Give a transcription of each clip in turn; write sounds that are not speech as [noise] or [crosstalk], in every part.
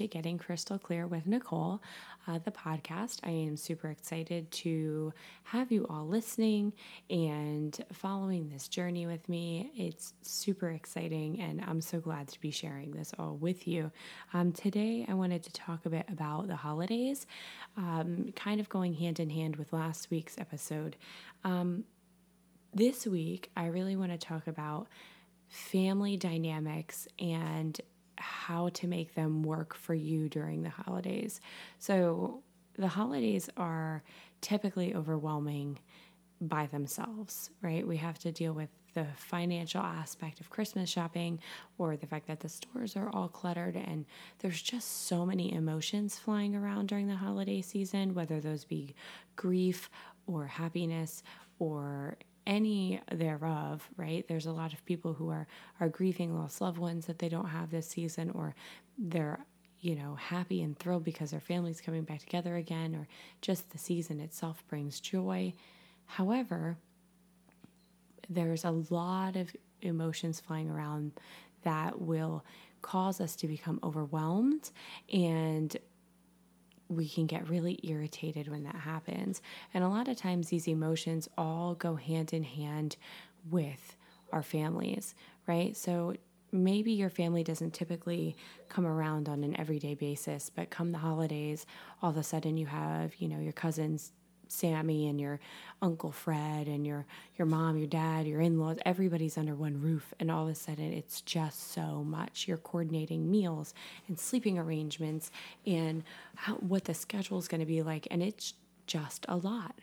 to Getting Crystal Clear with Nicole, uh, the podcast. I am super excited to have you all listening and following this journey with me. It's super exciting, and I'm so glad to be sharing this all with you. Um, today, I wanted to talk a bit about the holidays, um, kind of going hand in hand with last week's episode. Um, this week, I really want to talk about family dynamics and how to make them work for you during the holidays. So, the holidays are typically overwhelming by themselves, right? We have to deal with the financial aspect of Christmas shopping or the fact that the stores are all cluttered and there's just so many emotions flying around during the holiday season, whether those be grief or happiness or any thereof, right? There's a lot of people who are are grieving lost loved ones that they don't have this season or they're you know happy and thrilled because their family's coming back together again or just the season itself brings joy. However, there's a lot of emotions flying around that will cause us to become overwhelmed and we can get really irritated when that happens. And a lot of times, these emotions all go hand in hand with our families, right? So maybe your family doesn't typically come around on an everyday basis, but come the holidays, all of a sudden you have, you know, your cousins Sammy and your uncle Fred and your your mom, your dad, your in-laws, everybody's under one roof and all of a sudden it's just so much. You're coordinating meals and sleeping arrangements and how, what the schedule is going to be like and it's just a lot,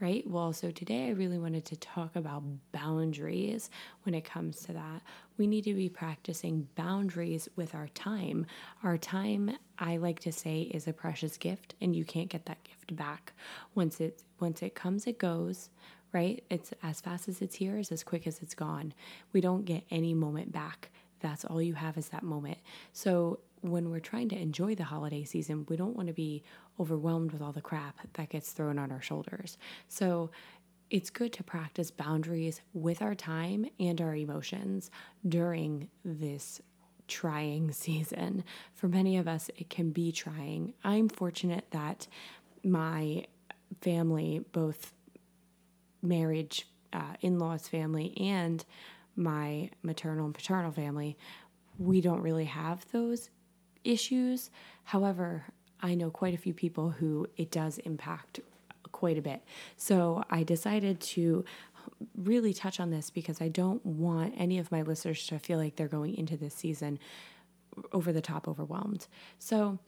right? Well, so today I really wanted to talk about boundaries when it comes to that. We need to be practicing boundaries with our time. Our time, I like to say, is a precious gift, and you can't get that gift back. Once it once it comes, it goes. Right? It's as fast as it's here, is as quick as it's gone. We don't get any moment back. That's all you have is that moment. So when we're trying to enjoy the holiday season, we don't want to be overwhelmed with all the crap that gets thrown on our shoulders. So it's good to practice boundaries with our time and our emotions during this trying [laughs] season. For many of us, it can be trying. I'm fortunate that my family, both marriage, uh, in laws family, and my maternal and paternal family, we don't really have those issues. However, I know quite a few people who it does impact quite a bit. So I decided to really touch on this because I don't want any of my listeners to feel like they're going into this season over the top overwhelmed. So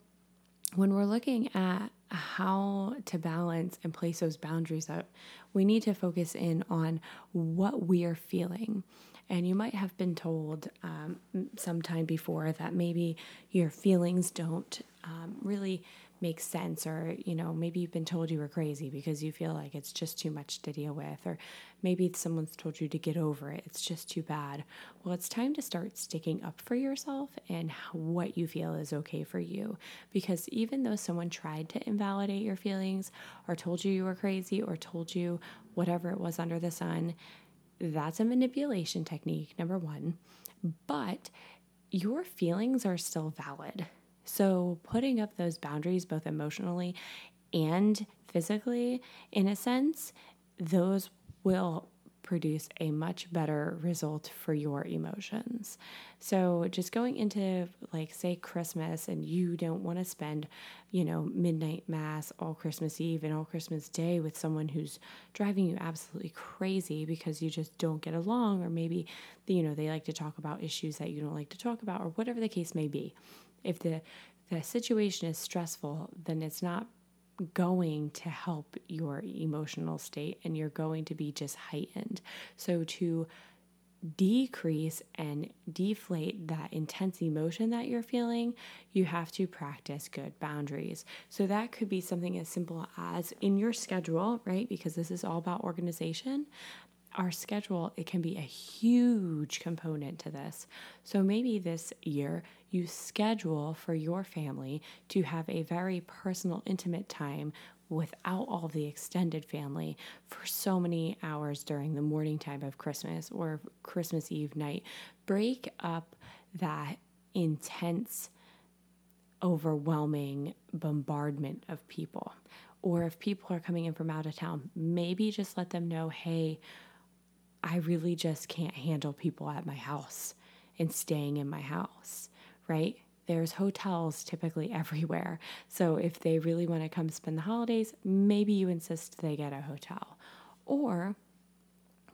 when we're looking at how to balance and place those boundaries up, we need to focus in on what we are feeling. And you might have been told um, sometime before that maybe your feelings don't um, really make sense, or you know, maybe you've been told you were crazy because you feel like it's just too much to deal with, or maybe someone's told you to get over it, it's just too bad. Well, it's time to start sticking up for yourself and what you feel is okay for you. Because even though someone tried to invalidate your feelings, or told you you were crazy, or told you whatever it was under the sun, that's a manipulation technique, number one. But your feelings are still valid. So, putting up those boundaries, both emotionally and physically, in a sense, those will produce a much better result for your emotions. So, just going into, like, say, Christmas, and you don't want to spend, you know, midnight mass all Christmas Eve and all Christmas Day with someone who's driving you absolutely crazy because you just don't get along, or maybe, you know, they like to talk about issues that you don't like to talk about, or whatever the case may be. If the the situation is stressful, then it's not going to help your emotional state and you're going to be just heightened. So, to decrease and deflate that intense emotion that you're feeling, you have to practice good boundaries. So, that could be something as simple as in your schedule, right? Because this is all about organization. Our schedule, it can be a huge component to this. So, maybe this year you schedule for your family to have a very personal, intimate time without all the extended family for so many hours during the morning time of Christmas or Christmas Eve night. Break up that intense overwhelming bombardment of people. Or if people are coming in from out of town, maybe just let them know hey, I really just can't handle people at my house and staying in my house, right? There's hotels typically [laughs] everywhere. So if they really want to come spend the holidays, maybe you insist they get a hotel. Or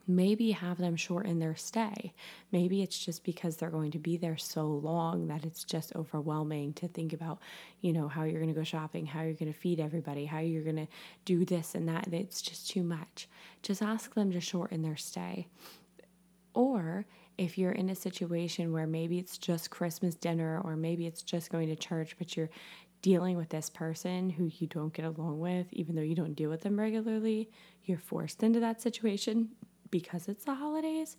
maybe have them shorten their stay. Maybe it's just because they're going to be there so long that it's just overwhelming to think about, you know, how you're going to go shopping, how you're going to feed everybody, how you're going to do this and that. It's just too much. Just ask them to shorten their stay. Or if you're in a situation where maybe it's just Christmas dinner or maybe it's just going to church, but you're dealing with this person who you don't get along with, even though you don't deal with them regularly, you're forced into that situation because it's the holidays.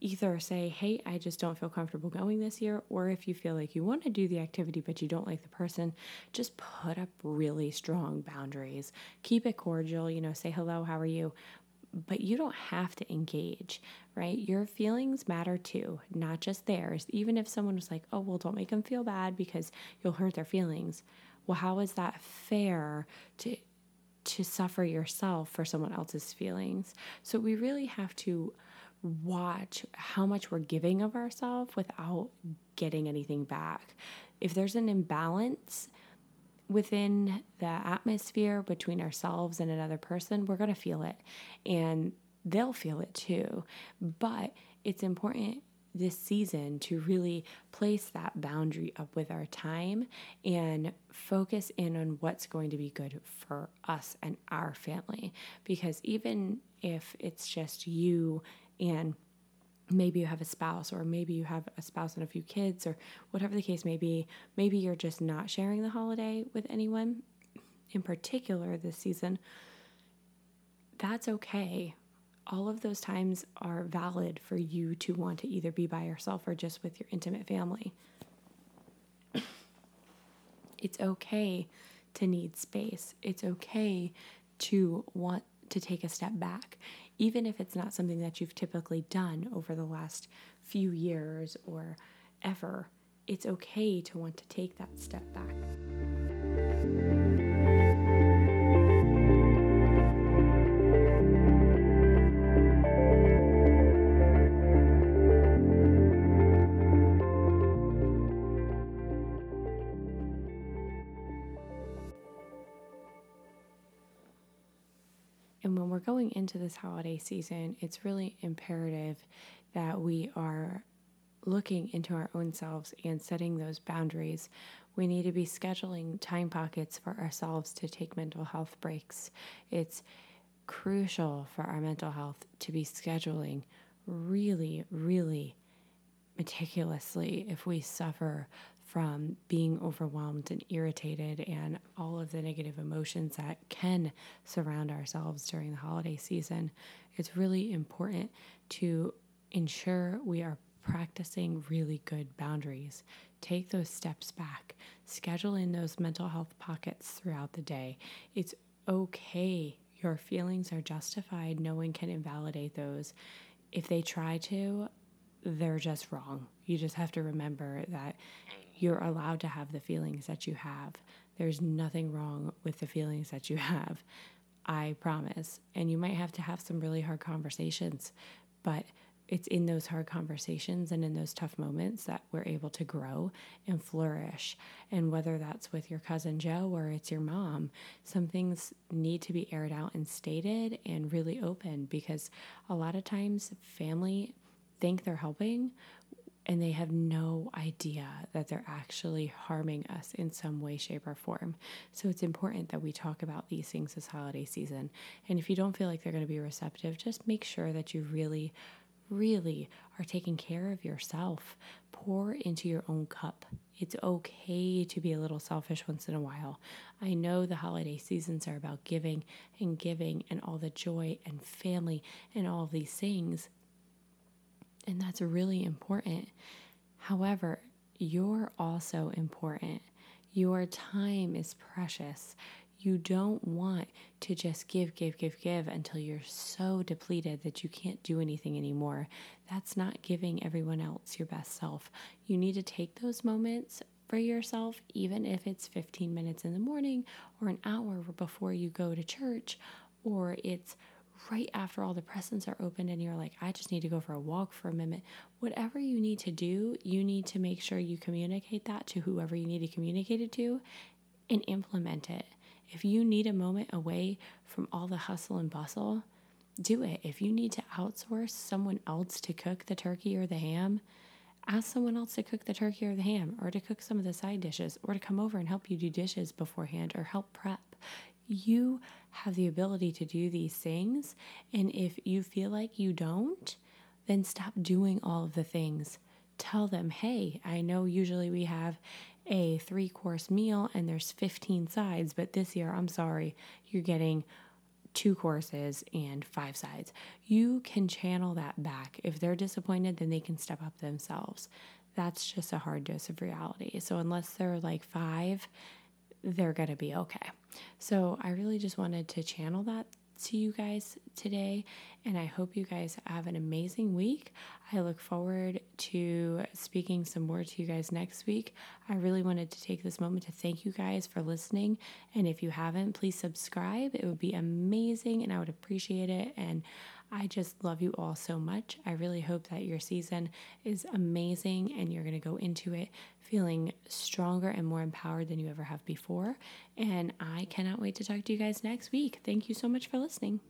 Either say, hey, I just don't feel comfortable going this year, or if you feel like you want to do the activity but you don't like the person, just put up really strong boundaries. Keep it cordial, you know, say hello, how are you? but you don't have to engage, right? Your feelings matter too, not just theirs. Even if someone was like, oh, well, don't make them feel bad because you'll hurt their feelings. Well, how is that fair to? To suffer yourself for someone else's feelings. So we really have to watch how much we're giving of ourselves without getting anything back. If there's an imbalance, within the atmosphere between ourselves and another person, we're going to feel it and they'll feel it too. But it's important this season to really place that boundary up with our time and focus in on what's going to be good for us and our family. Because even if it's just you and maybe you have a spouse or maybe you have a spouse and a few kids or whatever the case may be maybe you're just not sharing the holiday with anyone in particular this season that's okay all of those times are valid for you to want to either be by yourself or just with your intimate family. It's okay to need space. It's okay to want to take a step back even if it's not something that you've typically done over the last few years or ever, it's okay to want to take that step back. And when we're going into this holiday season, it's really imperative that we are looking into our own selves and setting those boundaries. We need to be scheduling time pockets for ourselves to take mental health breaks. It's crucial for our mental health to be scheduling really, really meticulously if we suffer from being overwhelmed and irritated and all of the negative emotions that can surround ourselves during the holiday season, it's really important to ensure we are practicing really good boundaries. Take those steps back, schedule in those mental health pockets throughout the day. It's okay. Your feelings are justified. No one can invalidate those. If they try to, they're just wrong. You just have to remember that you're allowed to have the feelings that you have. There's nothing wrong with the feelings that you have. I promise. And you might have to have some really hard conversations, but it's in those hard conversations and in those tough moments that we're able to grow and flourish. And whether that's with your cousin Joe or it's your mom, some things need to be aired out and stated and really open because a lot of times family think they're helping and they have no idea that they're actually harming us in some way, shape, or form. So it's important that we talk about these things this holiday season. And if you don't feel like they're going to be receptive, just make sure that you really, really are taking care of yourself. Pour into your own cup. It's okay to be a little selfish once in a while. I know the holiday seasons are about giving and giving and all the joy and family and all these things. And that's really important. However, you're also important. Your time is precious. You don't want to just give, give, give, give until you're so depleted that you can't do anything anymore. That's not giving everyone else your best self. You need to take those moments for yourself, even if it's 15 minutes in the morning or an hour before you go to church, or it's right after all the presents are opened and you're like, I just need to go for a walk for a minute. Whatever you need to do, you need to make sure you communicate that to whoever you need to communicate it to and implement it. If you need a moment away from all the hustle and bustle, do it. If you need to outsource someone else to cook the turkey or the ham, ask someone else to cook the turkey or the ham or to cook some of the side dishes or to come over and help you do dishes beforehand or help prep. You have the ability to do these things. And if you feel like you don't, then stop doing all of the things. Tell them, hey, I know usually we have a three course meal and there's 15 sides, but this year, I'm sorry, you're getting two courses and five sides. You can channel that back. If they're disappointed, then they can step up themselves. That's just a hard dose of reality. So, unless they're like five, they're going to be okay. So, I really just wanted to channel that to you guys today, and I hope you guys have an amazing week. I look forward to speaking some more to you guys next week. I really wanted to take this moment to thank you guys for listening, and if you haven't, please subscribe. It would be amazing, and I would appreciate it. And I just love you all so much. I really hope that your season is amazing and you're going to go into it feeling stronger and more empowered than you ever have before. And I cannot wait to talk to you guys next week. Thank you so much for listening.